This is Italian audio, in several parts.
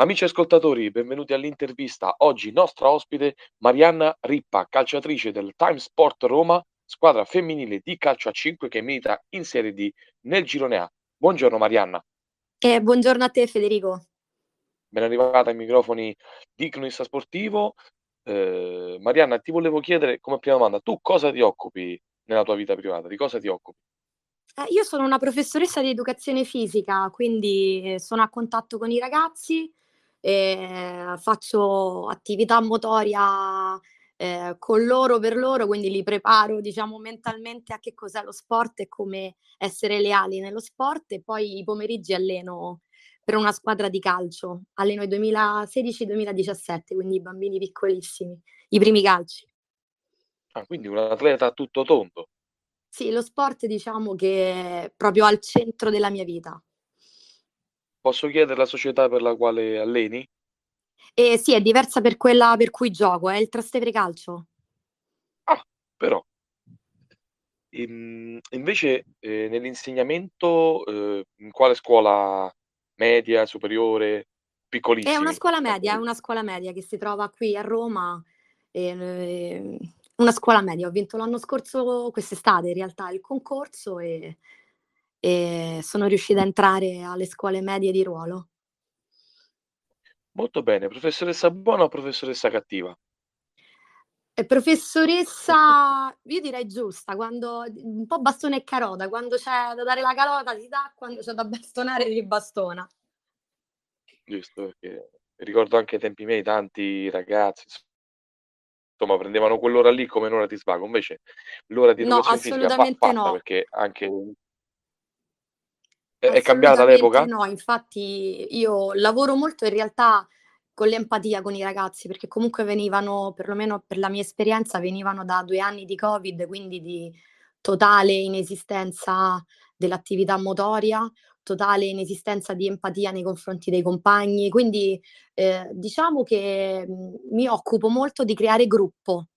Amici ascoltatori, benvenuti all'intervista. Oggi nostra ospite Marianna Rippa, calciatrice del Time Sport Roma, squadra femminile di calcio a 5 che milita in Serie D nel Girone A. Buongiorno Marianna. Eh, buongiorno a te Federico. Ben arrivata ai microfoni di Cronista Sportivo. Eh, Marianna, ti volevo chiedere come prima domanda, tu cosa ti occupi nella tua vita privata? Di cosa ti occupi? Eh, io sono una professoressa di educazione fisica, quindi sono a contatto con i ragazzi, eh, faccio attività motoria eh, con loro, per loro, quindi li preparo, diciamo, mentalmente a che cos'è lo sport e come essere leali nello sport e poi i pomeriggi alleno per una squadra di calcio, alleno i 2016-2017, quindi i bambini piccolissimi, i primi calci. Ah, quindi un atleta a tutto tondo. Sì, lo sport diciamo che è proprio al centro della mia vita. Posso chiedere la società per la quale alleni? Eh, sì, è diversa per quella per cui gioco, è il Trastevere Calcio. Ah, però. Ehm, invece, ehm, nell'insegnamento, uhm, in quale scuola media, superiore, È una scuola media, è una scuola media che si trova qui a Roma, ehm, una scuola media. Ho vinto l'anno scorso quest'estate in realtà il concorso e e sono riuscita a entrare alle scuole medie di ruolo. Molto bene. Professoressa buona o professoressa cattiva? E professoressa, io direi giusta, quando un po' bastone e carota, quando c'è da dare la carota si dà, quando c'è da bastonare si bastona. Giusto, perché ricordo anche ai tempi miei tanti ragazzi, insomma prendevano quell'ora lì come un'ora di svago, invece l'ora di No, educazione fisica va fatta no. perché anche È cambiata l'epoca? no, infatti io lavoro molto in realtà con l'empatia con i ragazzi, perché comunque venivano, perlomeno per la mia esperienza, venivano da 2 anni di Covid, quindi di totale inesistenza dell'attività motoria, totale inesistenza di empatia nei confronti dei compagni. Quindi, ehm, diciamo che, mhmm, mi occupo molto di creare gruppo.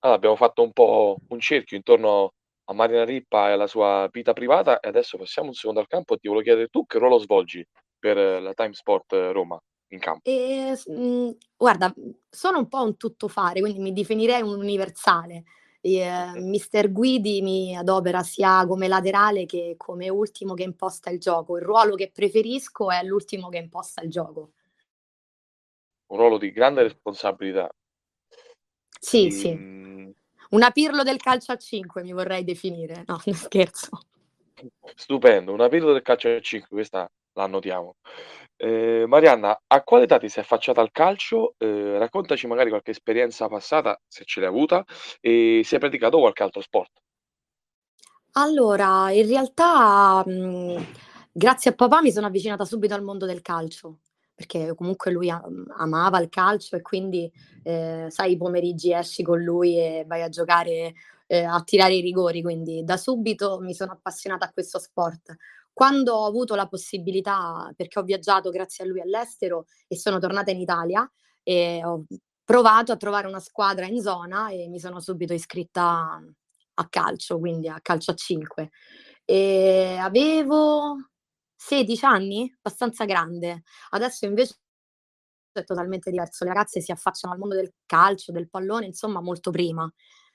Allora abbiamo fatto un po' un cerchio intorno a Mariana Rippa e alla sua vita privata e adesso passiamo un secondo al campo e ti volevo chiedere tu che ruolo svolgi per la Time Sport Roma in campo? Ehm, s mhmm, guarda, mhmm, sono un po' un tuttofare, quindi mi definirei un universale. Ehm, mister Guidi mi adopera sia come laterale che come ultimo che imposta il gioco. Il ruolo che preferisco è l'ultimo che imposta il gioco. Un ruolo di grande responsabilità. Sì, sì. Ehm Una Pirlo del calcio a 5 mi vorrei definire. No, scherzo. Stupendo, una Pirlo del calcio a 5, questa la annotiamo. Ehm, Marianna, a quale età ti sei affacciata al calcio? Ehm, raccontaci magari qualche esperienza passata, se ce l'hai avuta, e se hai praticato qualche altro sport. Allora, in realtà, mhmm, grazie a papà mi sono avvicinata subito al mondo del calcio, perché comunque lui amava il calcio e quindi, ehm, sai i pomeriggi esci con lui e vai a giocare, ehm, a tirare i rigori, quindi da subito mi sono appassionata a questo sport. Quando ho avuto la possibilità, perché ho viaggiato grazie a lui all'estero e sono tornata in Italia, e ho provato a trovare una squadra in zona e mi sono subito iscritta a calcio, quindi a calcio a 5. Ehm, avevo 16 anni? Abbastanza grande. Adesso invece è totalmente diverso. Le ragazze si affacciano al mondo del calcio, del pallone, insomma molto prima.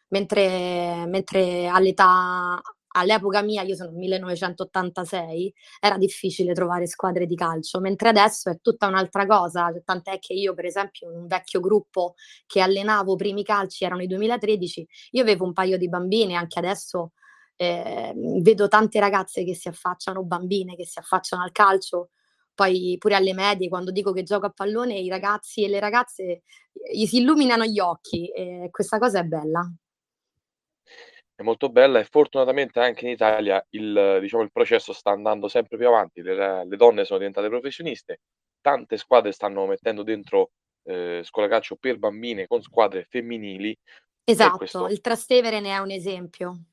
Mentre mentre all'età all'epoca mia, io sono 1986, era difficile trovare squadre di calcio, mentre adesso è tutta un'altra cosa, tant'è che io per esempio in un vecchio gruppo che allenavo, primi calci erano i 2013, io avevo un paio di bambine, anche adesso, ehm, vedo tante ragazze che si affacciano bambine che si affacciano al calcio, poi pure alle medie quando dico che gioco a pallone i ragazzi e le ragazze gli si illuminano gli occhi e questa cosa è bella. È molto bella e fortunatamente anche in Italia il diciamo, il processo sta andando sempre più avanti, le le donne sono diventate professioniste, tante squadre stanno mettendo dentro, ehm, scuola calcio per bambine con squadre femminili Esatto, questo il Trastevere ne è un esempio.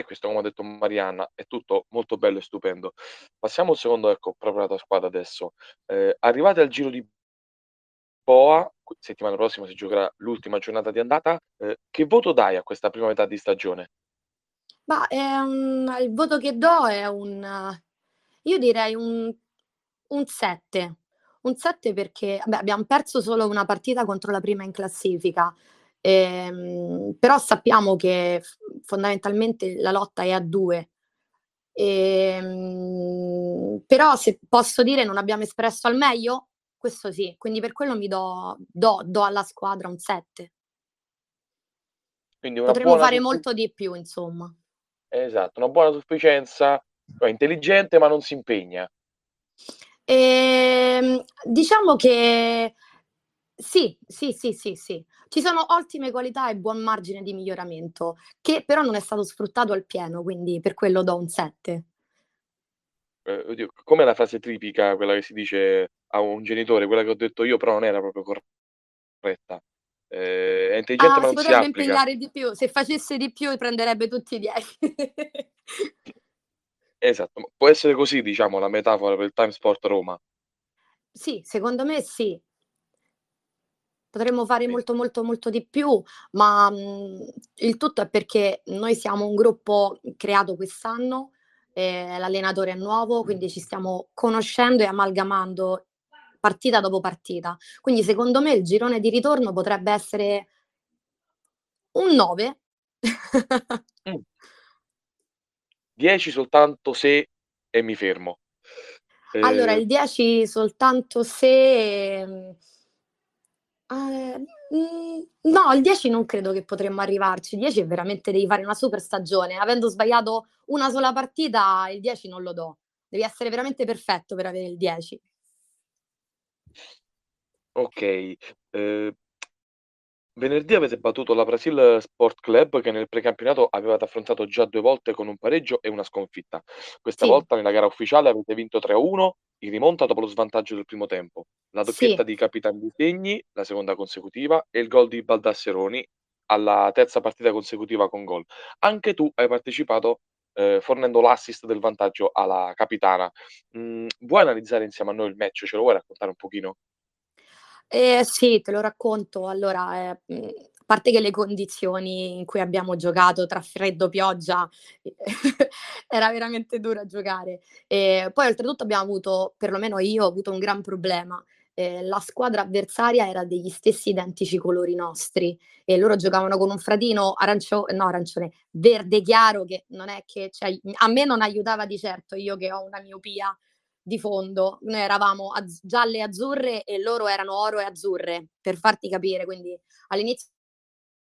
E questo come ha detto Marianna è tutto molto bello e stupendo. Passiamo un secondo, ecco, proprio alla tua squadra adesso. Ehm, arrivati al giro di boa, settimana prossima si giocherà l'ultima giornata di andata, ehm, che voto dai a questa prima metà di stagione? Mah, ehm, il voto che do è un io direi un Un 7. Un 7 perché beh, abbiamo perso solo una partita contro la prima in classifica, ehm, però sappiamo che fondamentalmente la lotta è a due. Ehm, però se posso dire non abbiamo espresso al meglio, questo sì, quindi per quello mi do, do, do alla squadra un 7. Quindi una Potremmo fare molto di più, insomma. Esatto, una buona sufficienza, è intelligente ma non si impegna. Ehm, diciamo che sì, sì, sì, sì, sì. Ci sono ottime qualità e buon margine di miglioramento, che però non è stato sfruttato al pieno, quindi per quello do un 7. Eh, oddio, com'è la frase tipica, quella che si dice a un genitore, quella che ho detto io, però non era proprio corretta. Eh, è intelligente Ah, ma si non si potrebbe applica. impegnare di più. Se facesse di più prenderebbe tutti i 10. Esatto, può essere così, diciamo, la metafora per il Time Sport Roma. Sì, secondo me sì. Potremmo fare molto, molto, molto di più, ma, mhmm, il tutto è perché noi siamo un gruppo creato quest'anno, ehm, l'allenatore è nuovo, quindi ci stiamo conoscendo e amalgamando partita dopo partita. Quindi secondo me il girone di ritorno potrebbe essere un 9. Mh. 10 soltanto se e mi fermo. Allora Ehm il 10 soltanto se, mhmm, no, il 10 non credo che potremmo arrivarci. Il 10 è veramente devi fare una super stagione. Avendo sbagliato una sola partita, il 10 non lo do. Devi essere veramente perfetto per avere il 10. Okay, ehm venerdì avete battuto la Brasil Sport Club che nel precampionato avevate affrontato già 2 volte con un pareggio e una sconfitta. Questa Sì, volta nella gara ufficiale avete vinto 3-1 in rimonta dopo lo svantaggio del primo tempo. La doppietta sì. di Capitan Disegni, la seconda consecutiva, e il gol di Baldasseroni alla terza partita consecutiva con gol. Anche tu hai partecipato, ehm, fornendo l'assist del vantaggio alla capitana. Mhmm, vuoi analizzare insieme a noi il match? Ce lo vuoi raccontare un pochino? Ehm, sì, te lo racconto. Allora, ehm, mhmm, a parte che le condizioni in cui abbiamo giocato tra freddo, pioggia, era veramente dura giocare. E poi oltretutto abbiamo avuto, perlomeno io ho avuto un gran problema. Ehm, la squadra avversaria era degli stessi identici colori nostri e loro giocavano con un fradino arancio no arancione, verde chiaro che non è che ci ai a me non aiutava di certo, io che ho una miopia di fondo. Noi eravamo az gialle e azzurre e loro erano oro e azzurre, per farti capire, quindi all'inizio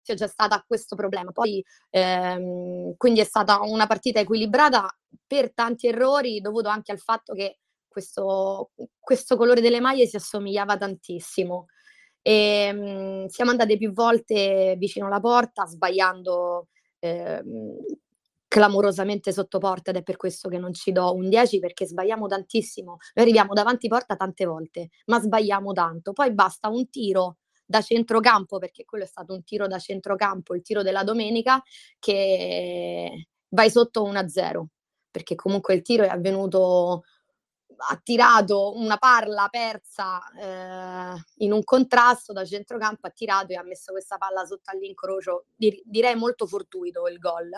c'è stata questo problema. Poi, ehm, quindi è stata una partita equilibrata per tanti errori, dovuto anche al fatto che questo questo colore delle maglie si assomigliava tantissimo. Ehm, siamo andate più volte vicino alla porta sbagliando, ehm, clamorosamente sotto porta ed è per questo che non ci do un 10 perché sbagliamo tantissimo. Noi arriviamo davanti porta tante volte, ma sbagliamo tanto. Poi basta un tiro da centrocampo, perché quello è stato un tiro da centrocampo, il tiro della domenica, che vai sotto 1-0, perché comunque il tiro è avvenuto ha tirato una palla persa, ehm, in un contrasto da centrocampo, ha tirato e ha messo questa palla sotto all'incrocio, dir direi molto fortuito il gol.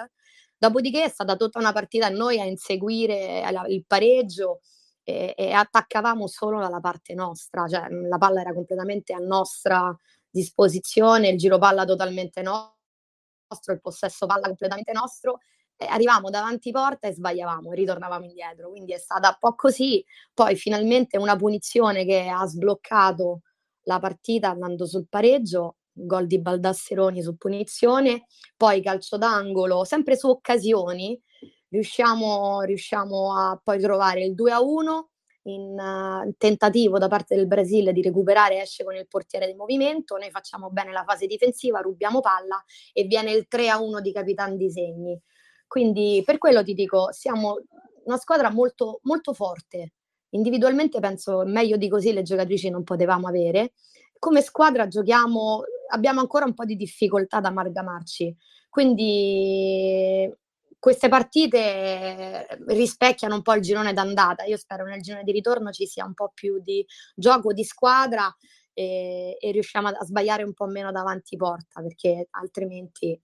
Dopodiché è stata tutta una partita a noi a inseguire il pareggio e e attaccavamo solo dalla parte nostra, cioè, mhmm, la palla era completamente a nostra disposizione, il giro palla totalmente nostro, il possesso palla completamente nostro arrivavamo davanti porta e sbagliavamo ritornavamo indietro. Quindi è stata un po' così, poi finalmente una punizione che ha sbloccato la partita andando sul pareggio, gol di Baldasseroni su punizione, poi calcio d'angolo, sempre su occasioni, riusciamo riusciamo a poi trovare il 2-1 in tentativo da parte del Brasile di recuperare, esce con il portiere di movimento, noi facciamo bene la fase difensiva, rubiamo palla e viene il 3-1 di Capitan Disegni. Quindi per quello ti dico, siamo una squadra molto, molto forte. Individualmente penso meglio di così le giocatrici non potevamo avere. Come squadra giochiamo, abbiamo ancora un po' di difficoltà ad amalgamarci. Quindi queste partite rispecchiano un po' il girone d'andata. Io spero nel girone di ritorno ci sia un po' più di gioco di squadra e, e riusciamo a, a sbagliare un po' meno davanti porta, perché altrimenti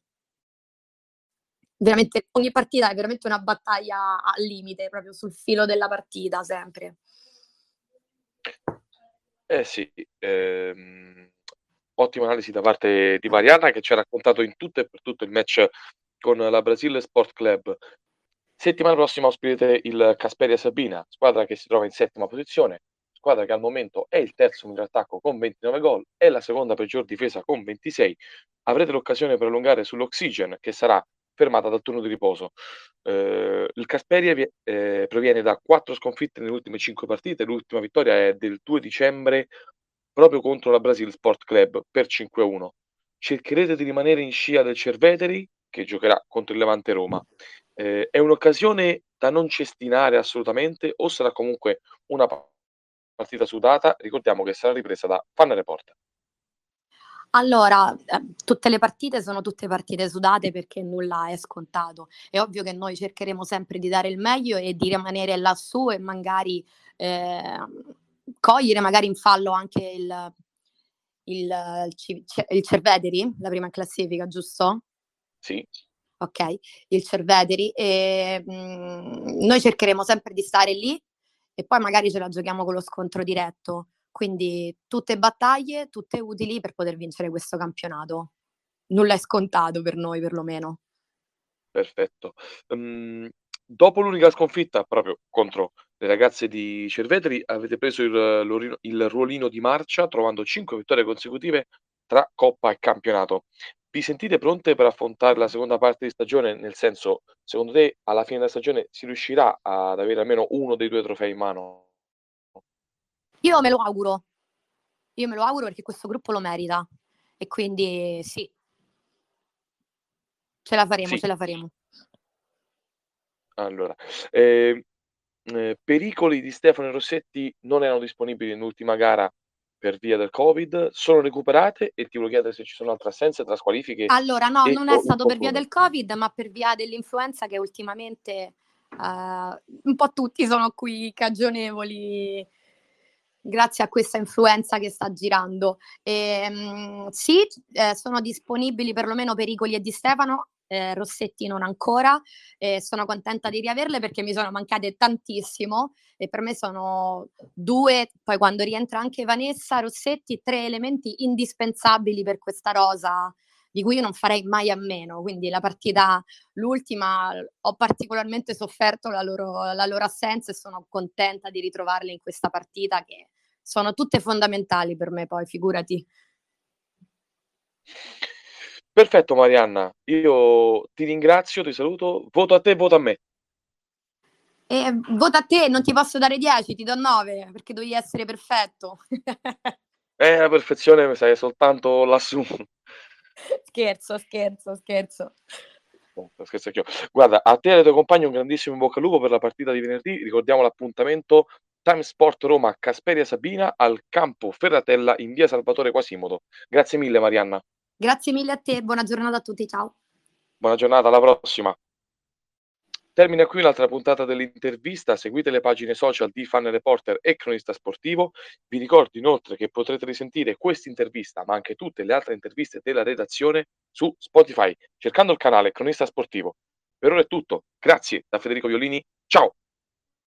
veramente ogni partita è veramente una battaglia al limite, proprio sul filo della partita sempre. Eh sì, ehm, ottima analisi da parte di Mariana che ci ha raccontato in tutto e per tutto il match con la Brasile Sport Club. Settimana prossima ospiterete il Casperia Sabina, squadra che si trova in settima posizione, squadra che al momento è il terzo miglior attacco con 29 gol e la seconda peggior difesa con 26. Avrete l'occasione per allungare sull'Oxygen che sarà fermata dal turno di riposo. Eh, il Casperia eh, proviene da quattro sconfitte nelle ultime cinque partite, l'ultima vittoria è del 2 dicembre proprio contro la Brasil Sport Club per 5-1. Cercherete di rimanere in scia del Cerveteri che giocherà contro il Levante Roma. Eh, è un'occasione da non cestinare assolutamente o sarà comunque una partita sudata? Ricordiamo che sarà ripresa da Fan Report. Allora, eh, tutte le partite sono tutte partite sudate perché nulla è scontato. È ovvio che noi cercheremo sempre di dare il meglio e di rimanere lassù e magari eh, cogliere magari in fallo anche il, il, il, Cerveteri, la prima classifica, giusto? Sì. Ok, il Cerveteri. E, mh, mm, noi cercheremo sempre di stare lì e poi magari ce la giochiamo con lo scontro diretto. Quindi tutte battaglie, tutte utili per poter vincere questo campionato. Nulla è scontato per noi, perlomeno. Perfetto. Um, dopo l'unica sconfitta proprio contro le ragazze di Cerveteri, avete preso il, il ruolino di marcia trovando 5 vittorie consecutive tra Coppa e campionato. Vi sentite pronte per affrontare la seconda parte di stagione? Nel senso, secondo te alla fine della stagione si riuscirà ad avere almeno uno dei due trofei in mano? Io me lo auguro. Io me lo auguro perché questo gruppo lo merita. E quindi sì. Ce la faremo, sì. ce la faremo. Allora, eh, eh, pericoli di Stefano Rossetti non erano disponibili nell'ultima gara per via del Covid, sono recuperate e ti volevo chiedere se ci sono altre assenze tra squalifiche. Allora, no, non è stato per via del Covid, ma per via dell'influenza che ultimamente uh, un po' tutti sono qui cagionevoli grazie a questa influenza che sta girando. E, um, sì, eh, sono disponibili perlomeno Pericoli e Di Stefano, eh, Rossetti non ancora, eh, sono contenta di riaverle perché mi sono mancate tantissimo e per me sono due, poi quando rientra anche Vanessa, Rossetti, tre elementi indispensabili per questa rosa di cui io non farei mai a meno. Quindi la partita, l'ultima, ho particolarmente sofferto la loro, la loro assenza e sono contenta di ritrovarle in questa partita che sono tutte fondamentali per me poi, figurati. Perfetto Marianna, io ti ringrazio, ti saluto, voto a te, voto a me. Eh, vota a te, non ti posso dare 10, ti do 9 perché devi essere perfetto. eh, la perfezione sai soltanto lassù. Scherzo, scherzo, scherzo. Scherzo anch'io. Guarda, a te e ai tuoi compagni un grandissimo in bocca al lupo per la partita di venerdì. Ricordiamo l'appuntamento Time Sport Roma Casperia Sabina al campo Ferratella in via Salvatore Quasimodo. Grazie mille Marianna. Grazie mille a te, buona giornata a tutti, ciao. Buona giornata, alla prossima. Termina qui un'altra puntata dell'intervista. Seguite le pagine social di Fan Reporter e Cronista Sportivo. Vi ricordo inoltre che potrete risentire questa intervista, ma anche tutte le altre interviste della redazione su Spotify, cercando il canale Cronista Sportivo. Per ora è tutto. Grazie da Federico Violini. Ciao!